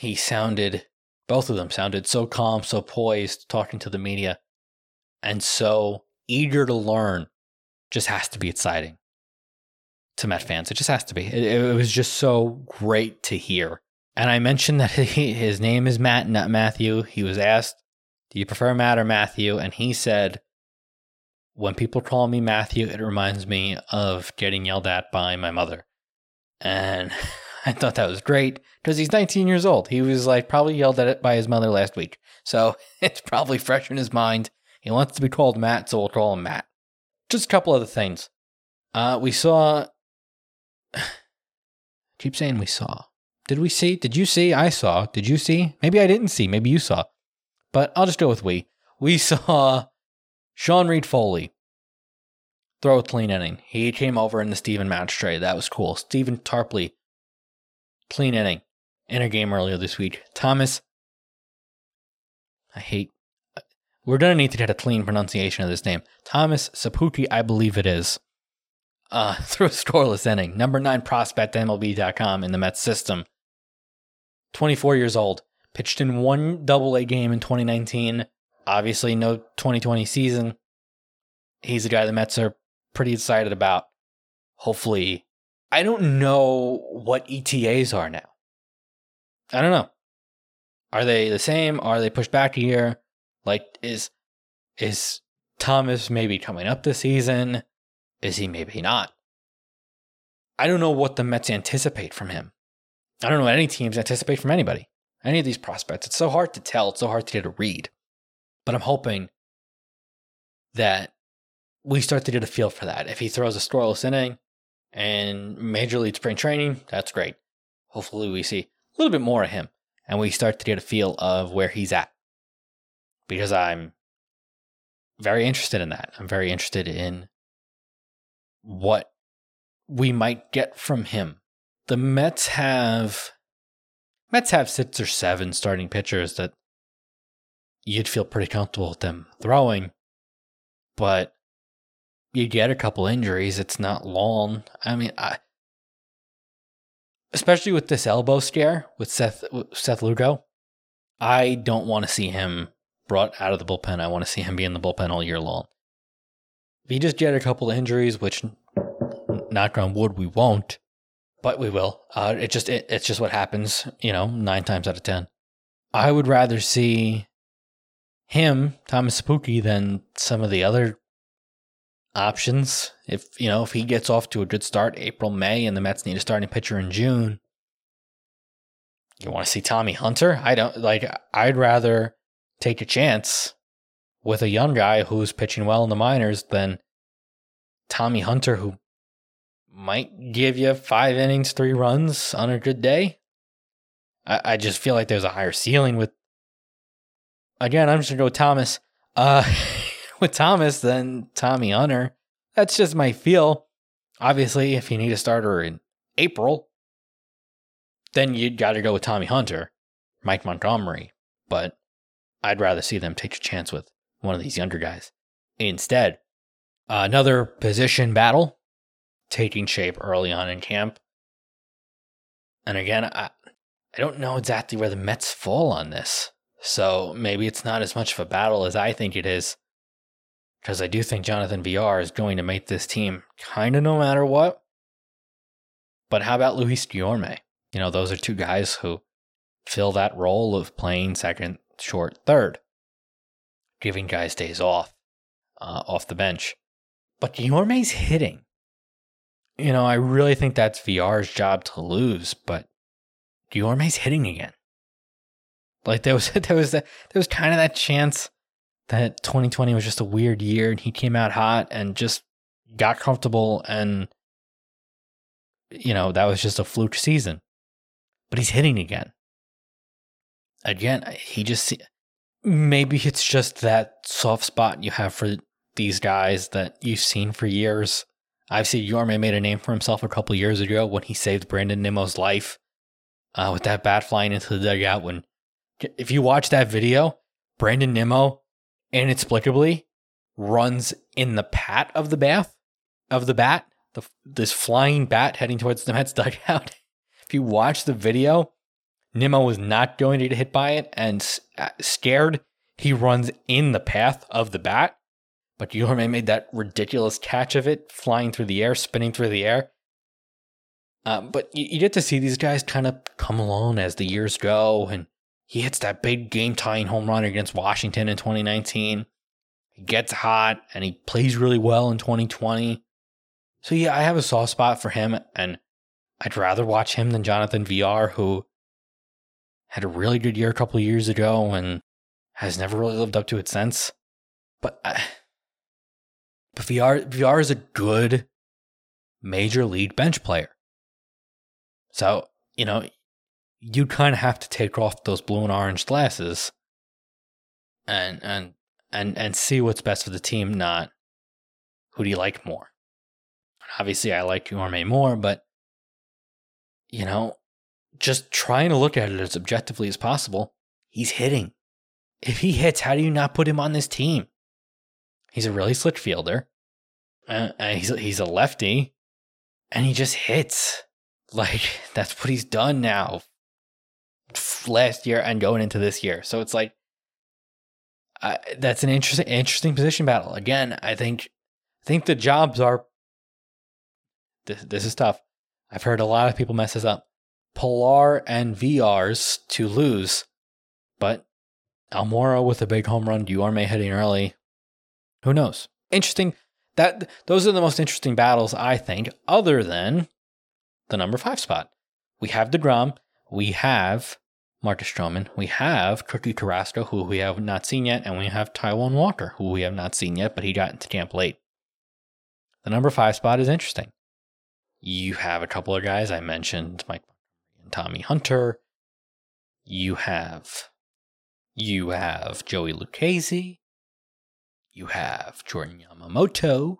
Speaker 1: he sounded both of them sounded so calm, so poised talking to the media and so eager to learn just has to be exciting to Met fans. It just has to be. It, it was just so great to hear. And I mentioned that he, his name is Matt, not Matthew. He was asked, Do you prefer Matt or Matthew? And he said, when people call me Matthew, it reminds me of getting yelled at by my mother. And I thought that was great because he's 19 years old. He was like probably yelled at it by his mother last week. So it's probably fresh in his mind. He wants to be called Matt, so we'll call him Matt. Just a couple other things. Uh, we saw. Keep saying we saw. Did we see? Did you see? I saw. Did you see? Maybe I didn't see. Maybe you saw. But I'll just go with we. We saw Sean Reid-Foley, throw a clean inning. He came over in the Steven Matz trade. That was cool. Stephen Tarpley, clean inning in a game earlier this week. Thomas, I hate. We're gonna need to get a clean pronunciation of this name. Thomas Szapucki, I believe it is. Uh, through a scoreless inning. Number nine prospect MLB.com in the Mets system. 24 years old. Pitched in one double A game in 2019 obviously no 2020 season. He's a guy the Mets are pretty excited about. Hopefully, I don't know what ETAs are now. I don't know. Are they the same? Are they pushed back a year? Like, is is Thomas maybe coming up this season? Is he maybe not? I don't know what the Mets anticipate from him. I don't know what any teams anticipate from anybody, any of these prospects. It's so hard to tell. It's so hard to get a read. But I'm hoping that we start to get a feel for that. If he throws a scoreless inning and major league spring training, that's great. Hopefully, we see a little bit more of him and we start to get a feel of where he's at. Because I'm very interested in that. I'm very interested in what we might get from him. The Mets have Mets have six or seven starting pitchers that you'd feel pretty comfortable with them throwing, but you get a couple injuries. It's not long. I mean, I, especially with this elbow scare with Seth Seth Lugo, I don't want to see him brought out of the bullpen. I want to see him be in the bullpen all year long. If he just get a couple injuries, which knock on wood, we won't, but we will. Uh, it just it, it's just what happens, you know, nine times out of ten. I would rather see him, Thomas Szapucki, than some of the other options. If you know, if he gets off to a good start, April, May, and the Mets need a starting pitcher in June. You want to see Tommy Hunter? I don't like. I'd rather take a chance with a young guy who's pitching well in the minors than Tommy Hunter, who might give you five innings, three runs on a good day. I, I just feel like there's a higher ceiling with. Again, I'm just gonna go with Thomas. Uh, with Thomas than Tommy Hunter. That's just my feel. Obviously, if you need a starter in April, then you got to go with Tommy Hunter, Mike Montgomery. But I'd rather see them take a chance with one of these younger guys. Instead, another position battle taking shape early on in camp. And again, I, I don't know exactly where the Mets fall on this. So maybe it's not as much of a battle as I think it is. Because I do think Jonathan Villar is going to make this team kind of no matter what. But how about Luis Guillorme? You know, those are two guys who fill that role of playing second, short, third, giving guys days off, uh, off the bench. But Guillorme's hitting you know, I really think that's Villar's job to lose, but Guillorme's hitting again. Like there was there was that there was kind of that chance that 2020 was just a weird year and he came out hot and just got comfortable and you know, that was just a fluke season. But he's hitting again. Again, he just maybe it's just that soft spot you have for these guys that you've seen for years Obviously, Guillorme made a name for himself a couple years ago when he saved Brandon Nimmo's life uh, with that bat flying into the dugout. When, if you watch that video, Brandon Nimmo inexplicably runs in the pat of the bath of the bat, the, this flying bat heading towards the Mets dugout. if you watch the video, Nimmo was not going to get hit by it and uh, scared. He runs in the path of the bat but Guillorme made that ridiculous catch of it, flying through the air, spinning through the air. Uh, but you, you, get to see these guys kind of come along as the years go, and he hits that big game tying home run against Washington in 2019. He gets hot and he plays really well in 2020. So, yeah, I have a soft spot for him, and I'd rather watch him than Jonathan Villar, who had a really good year a couple of years ago and has never really lived up to it since. But. I, but Villar Villar is a good major league bench player. So, you know, you kind of have to take off those blue and orange glasses and and and and see what's best for the team, not who do you like more. Obviously, I like Guillorme more, but you know, just trying to look at it as objectively as possible. He's hitting. If he hits, how do you not put him on this team? He's a really slick fielder. Uh, he's he's a lefty, and he just hits. Like that's what he's done now. Last year and going into this year, so it's like that's an interesting interesting position battle. Again, I think I think the jobs are. This, this is tough. I've heard a lot of people mess this up. Pillar and Villar's to lose, but Almora with a big home run, Guillorme hitting early. Who knows? Interesting. That those are the most interesting battles, I think, other than the number five spot. We have DeGrom, we have Marcus Stroman, we have Cookie Carrasco, who we have not seen yet, and we have Taijuan Walker, who we have not seen yet, but he got into camp late. The number five spot is interesting. You have a couple of guys I mentioned, Mike and Tommy Hunter. You have you have Joey Lucchesi. You have Jordan Yamamoto.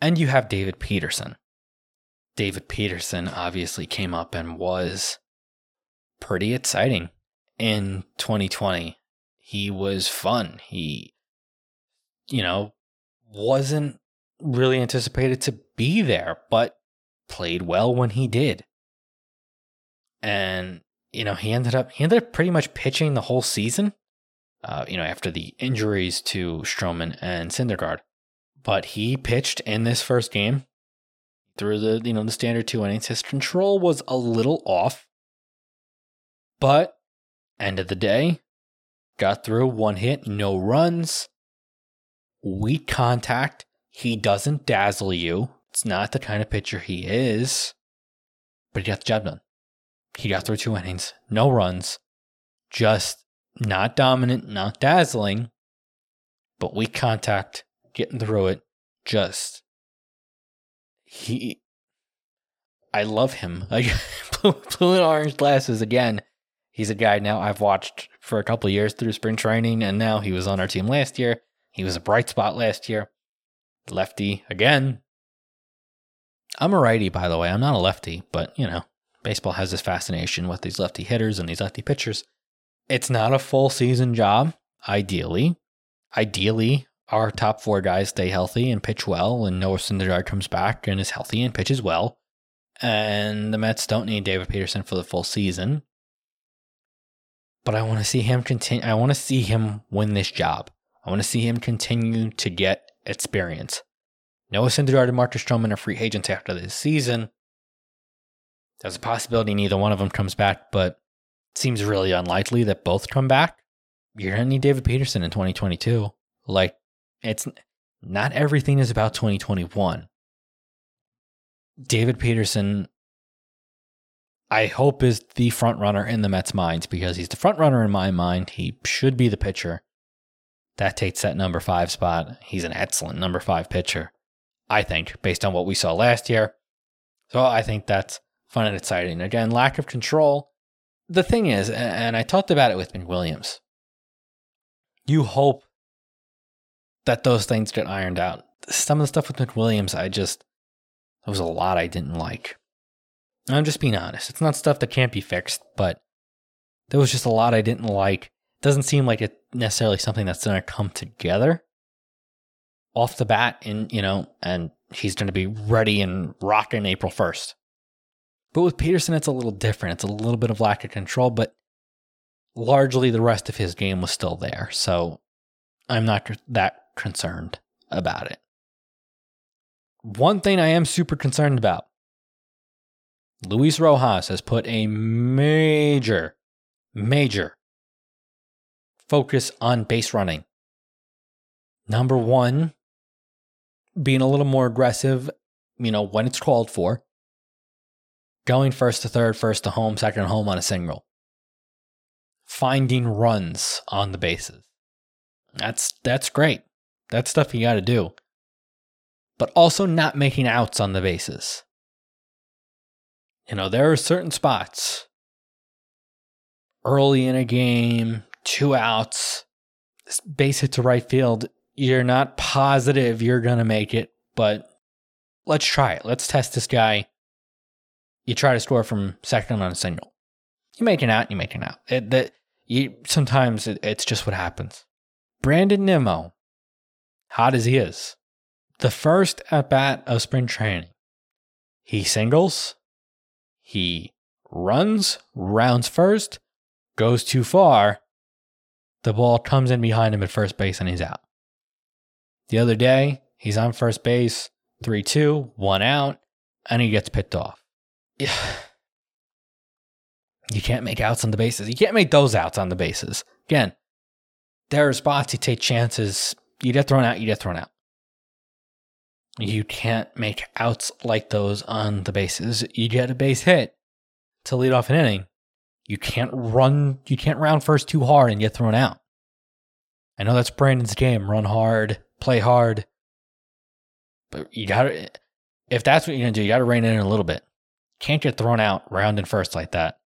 Speaker 1: And you have David Peterson. David Peterson obviously came up and was pretty exciting in 2020. He was fun. He, you know, wasn't really anticipated to be there, but played well when he did. And, you know, he ended up he ended up pretty much pitching the whole season. Uh, you know, after the injuries to Stroman and Syndergaard. But he pitched in this first game through the, you know, the standard two innings. His control was a little off. But end of the day, got through one hit, no runs, weak contact, he doesn't dazzle you. It's not the kind of pitcher he is, but he got the job done. He got through two innings, no runs, just not dominant, not dazzling, but weak contact, getting through it. Just he, I love him. Blue and orange glasses again. He's a guy now I've watched for a couple years through spring training, and now he was on our team last year. He was a bright spot last year lefty again. I'm a righty, by the way. I'm not a lefty, but you know, baseball has this fascination with these lefty hitters and these lefty pitchers. It's not a full season job, ideally. Ideally, our top four guys stay healthy and pitch well, and Noah Syndergaard comes back and is healthy and pitches well. And the Mets don't need David Peterson for the full season. But I want to see him continue. I want to see him win this job. I want to see him continue to get experience. Noah Syndergaard and Marcus Stroman are free agents after this season. There's a possibility neither one of them comes back, but it seems really unlikely that both come back. You're going to need David Peterson in 2022. Like, it's not everything is about 2021. David Peterson, I hope, is the front runner in the Mets' minds because he's the front runner in my mind. He should be the pitcher. That takes that number five spot. He's an excellent number five pitcher, I think, based on what we saw last year. So I think that's fun and exciting. Again, lack of control. The thing is, and I talked about it with Ben Williams, you hope that those things get ironed out. Some of the stuff with McWilliams, I just, there was a lot I didn't like. I'm just being honest. It's not stuff that can't be fixed, but there was just a lot I didn't like doesn't seem like it necessarily something that's going to come together off the bat and you know and he's going to be ready and rocking april 1st but with peterson it's a little different it's a little bit of lack of control but largely the rest of his game was still there so i'm not that concerned about it one thing i am super concerned about luis rojas has put a major major focus on base running. Number one, being a little more aggressive, you know, when it's called for. Going first to third, first to home, second to home on a single. Finding runs on the bases. That's that's great. That's stuff you got to do. But also not making outs on the bases. You know, there are certain spots early in a game, two outs, base hit to right field. You're not positive you're going to make it, but let's try it. Let's test this guy. You try to score from second on a single. You make it out, you make it out. It, that you sometimes it, it's just what happens. Brandon Nimmo, hot as he is, the first at bat of spring training, he singles, he runs, rounds first, goes too far, the ball comes in behind him at first base and he's out. The other day, he's on first base, 3 2, one out, and he gets picked off. You can't make outs on the bases. You can't make those outs on the bases. Again, there are spots you take chances. You get thrown out, you get thrown out. You can't make outs like those on the bases. You get a base hit to lead off an inning. You can't run, you can't round first too hard and get thrown out. I know that's Brandon's game. Run hard, play hard. But you gotta, if that's what you're gonna do, you gotta rein in a little bit. Can't get thrown out rounding first like that.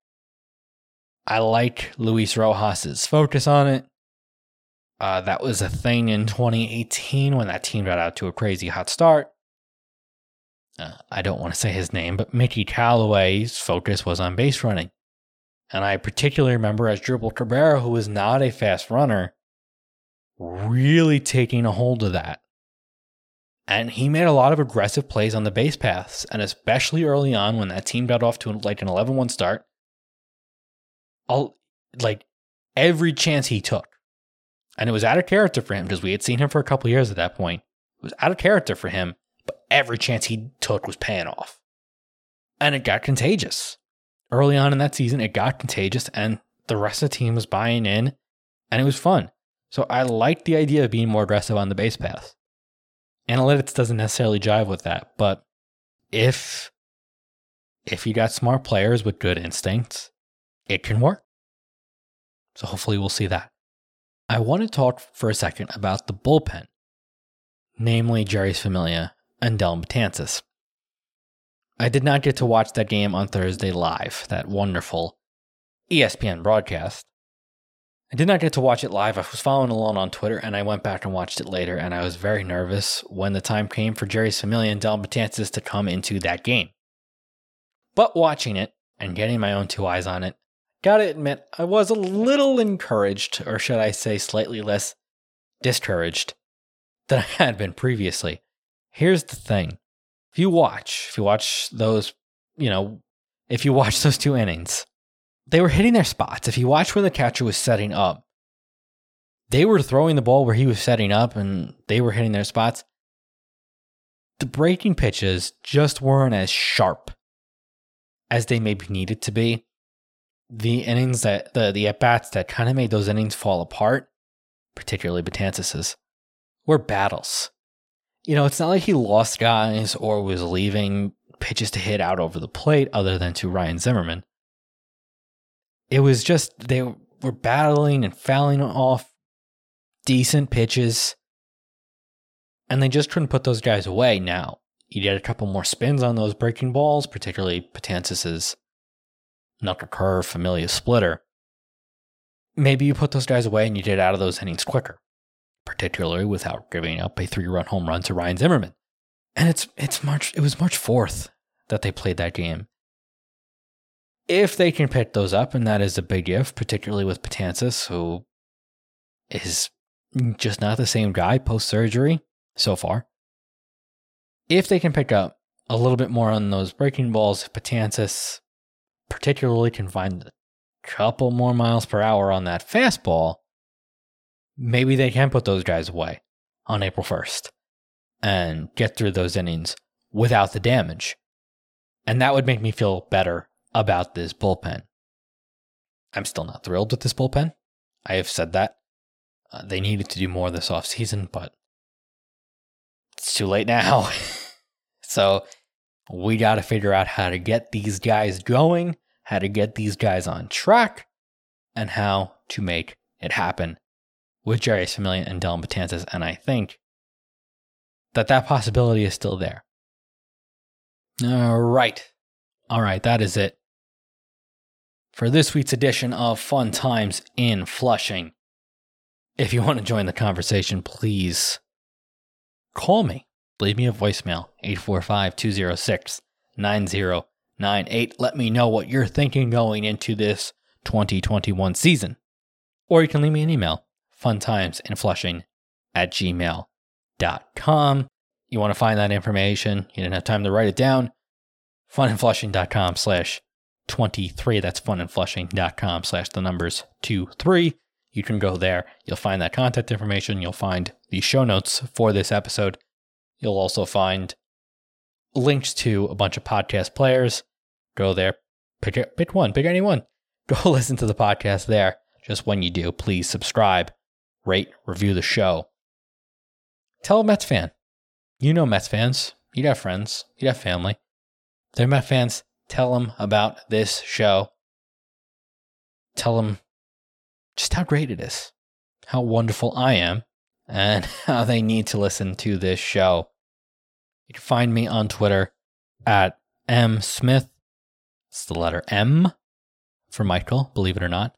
Speaker 1: I like Luis Rojas's focus on it. Uh, that was a thing in 2018 when that team got out to a crazy hot start. Uh, I don't want to say his name, but Mickey Callaway's focus was on base running. And I particularly remember Asdrubal Cabrera, who was not a fast runner, really taking a hold of that. And he made a lot of aggressive plays on the base paths, and especially early on when that team got off to like an 11 1 start. All, like every chance he took, and it was out of character for him because we had seen him for a couple years at that point. It was out of character for him, but every chance he took was paying off. And it got contagious. Early on in that season, it got contagious, and the rest of the team was buying in, and it was fun. So I liked the idea of being more aggressive on the base pass. Analytics doesn't necessarily jive with that, but if if you got smart players with good instincts, it can work. So hopefully we'll see that. I want to talk for a second about the bullpen, namely Jeurys Familia and Dellin Betances. I did not get to watch that game on Thursday live, that wonderful ESPN broadcast. I did not get to watch it live. I was following along on Twitter and I went back and watched it later, and I was very nervous when the time came for Jeurys Familia and Dellin Betances to come into that game. But watching it and getting my own two eyes on it, gotta admit, I was a little encouraged, or should I say slightly less discouraged, than I had been previously. Here's the thing if you watch, if you watch those, you know, if you watch those two innings, they were hitting their spots. If you watch when the catcher was setting up, they were throwing the ball where he was setting up and they were hitting their spots. The breaking pitches just weren't as sharp as they maybe needed to be. The innings that the the at bats that kind of made those innings fall apart, particularly Betances, were battles. You know, it's not like he lost guys or was leaving pitches to hit out over the plate other than to Ryan Zimmerman it was just they were battling and fouling off decent pitches, and they just couldn't put those guys away. Now you get a couple more spins on those breaking balls, particularly Betances' knuckle curve, Familia splitter. Maybe you put those guys away and you get out of those innings quicker, particularly without giving up a three-run home run to Ryan Zimmerman. And it's it's March it was March fourth that they played that game if they can pick those up, and that is a big if, particularly with Betances, who is just not the same guy post surgery so far. If they can pick up a little bit more on those breaking balls, if Betances particularly can find a couple more miles per hour on that fastball, maybe they can put those guys away on April 1st and get through those innings without the damage. And that would make me feel better about this bullpen. I'm still not thrilled with this bullpen. I have said that. Uh, they needed to do more this offseason, but it's too late now. so we got to figure out how to get these guys going, how to get these guys on track, and how to make it happen with Jeurys Familia and Dellin Betances. And I think that that possibility is still there. All right. All right, that is it for this week's edition of Fun Times in Flushing. If you want to join the conversation, please call me. Leave me a voicemail, 845 206 9098. Let me know what you're thinking going into this 2021 season. Or you can leave me an email, funtimesinflushing at gmail.com. You want to find that information, you didn't have time to write it down, funinflushing.com slash 23. That's funinflushing.com slash the numbers 2 3. You can go there. You'll find that contact information. You'll find the show notes for this episode. You'll also find links to a bunch of podcast players. Go there, pick, pick one, pick any one. go listen to the podcast there. Just when you do, please subscribe, rate, review the show. Tell a Mets fan. You know Mets fans. You'd have friends. You'd have family. They're Mets fans, tell them about this show. Tell them just how great it is, how wonderful I am, and how they need to listen to this show. You can find me on Twitter at M Smith. It's the letter M for Michael, believe it or not.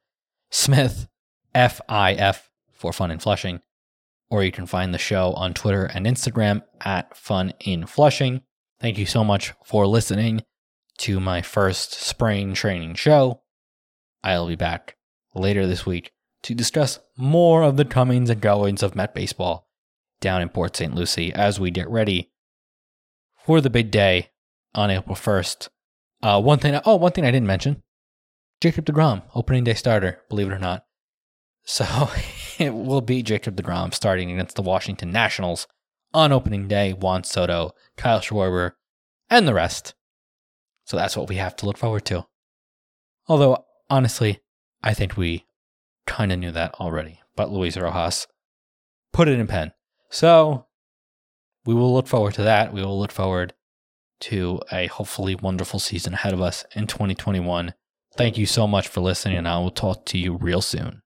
Speaker 1: Smith, F I F for Fun in Flushing. Or you can find the show on Twitter and Instagram at Fun in Flushing. Thank you so much for listening to my first spring training show. I'll be back later this week to discuss more of the comings and goings of Met Baseball down in Port St. Lucie as we get ready for the big day on April 1st. Uh, one thing, oh, one thing I didn't mention Jacob DeGrom, opening day starter, believe it or not. So it will be Jacob DeGrom starting against the Washington Nationals on opening day. Juan Soto, Kyle Schwarber, and the rest. So that's what we have to look forward to. Although, honestly, I think we kind of knew that already. But Luis Rojas put it in pen. So we will look forward to that. We will look forward to a hopefully wonderful season ahead of us in 2021. Thank you so much for listening, and I will talk to you real soon.